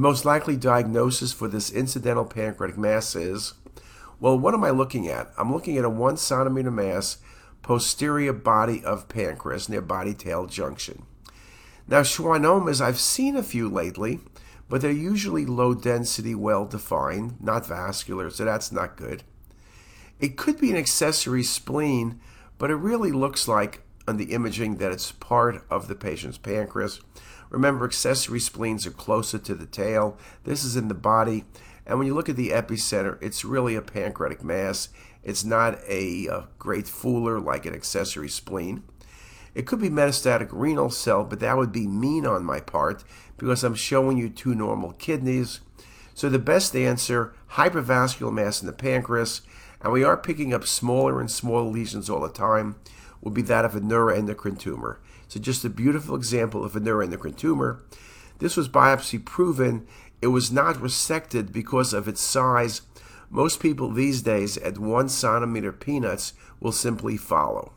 most likely diagnosis for this incidental pancreatic mass is well, what am I looking at? I'm looking at a one centimeter mass posterior body of pancreas near body tail junction. Now, schwannomas, I've seen a few lately, but they're usually low density, well defined, not vascular, so that's not good. It could be an accessory spleen, but it really looks like on the imaging that it's part of the patient's pancreas. Remember, accessory spleens are closer to the tail. This is in the body. And when you look at the epicenter, it's really a pancreatic mass. It's not a, a great fooler like an accessory spleen. It could be metastatic renal cell, but that would be mean on my part because I'm showing you two normal kidneys. So the best answer, hypervascular mass in the pancreas, and we are picking up smaller and smaller lesions all the time, will be that of a neuroendocrine tumor. So just a beautiful example of a neuroendocrine tumor. This was biopsy proven. It was not resected because of its size. Most people these days at one centimeter peanuts will simply follow.